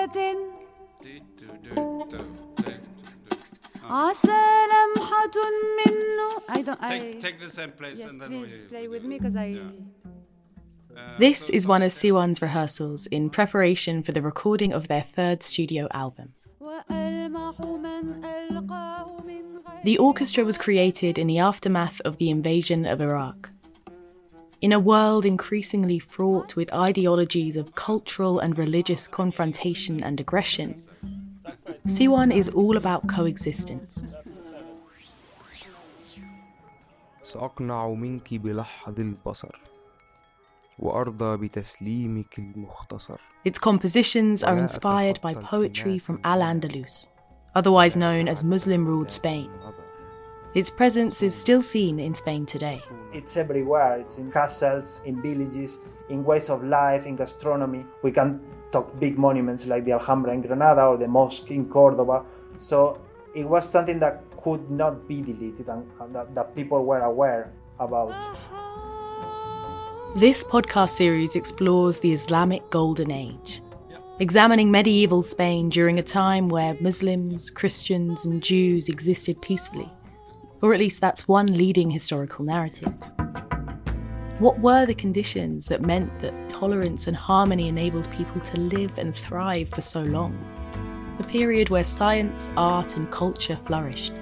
ليلة عسى لمحة منه I don't I Take, take the same place yes and then please we, play we with do me it. because I Yeah. This is one of Siwan's rehearsals in preparation for the recording of their third studio album. وألمح من ألقاه من غير The orchestra was created in the aftermath of the invasion of Iraq. In a world increasingly fraught with ideologies of cultural and religious confrontation and aggression, Siwan is all about coexistence. سأقنع منك بلحظ البصر وأرضى بتسليمك المختصر Its compositions are inspired by poetry from Al Andalus, otherwise known as Muslim ruled Spain. Its presence is still seen in Spain today. It's everywhere. It's in castles, in villages, in ways of life, in gastronomy. We can talk big monuments like the Alhambra in Granada or the mosque in Cordoba. So it was something that could not be deleted and, and that, that people were aware about. This podcast series explores the Islamic Golden Age, examining medieval Spain during a time where Muslims, Christians, and Jews existed peacefully. Or at least that's one leading historical narrative. What were the conditions that meant that tolerance and harmony enabled people to live and thrive for so long? A period where science, art, and culture flourished.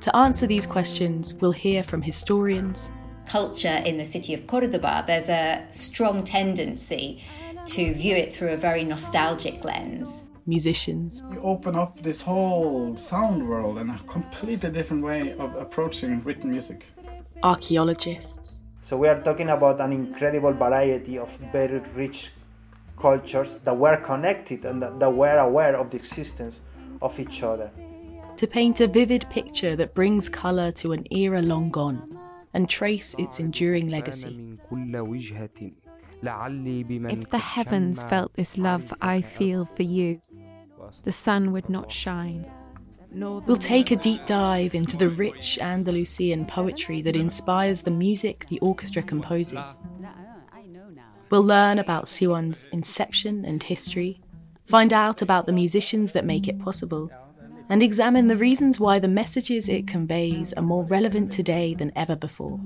To answer these questions, we'll hear from historians, culture in the city of Cordoba, there's a strong tendency to view it through a very nostalgic lens musicians. You open up this whole sound world in a completely different way of approaching written music. Archaeologists. So we are talking about an incredible variety of very rich cultures that were connected and that were aware of the existence of each other. To paint a vivid picture that brings colour to an era long gone and trace its enduring legacy. If the heavens felt this love I feel for you, the sun would not shine. We'll take a deep dive into the rich Andalusian poetry that inspires the music the orchestra composes. We'll learn about Siwan's inception and history, find out about the musicians that make it possible, and examine the reasons why the messages it conveys are more relevant today than ever before.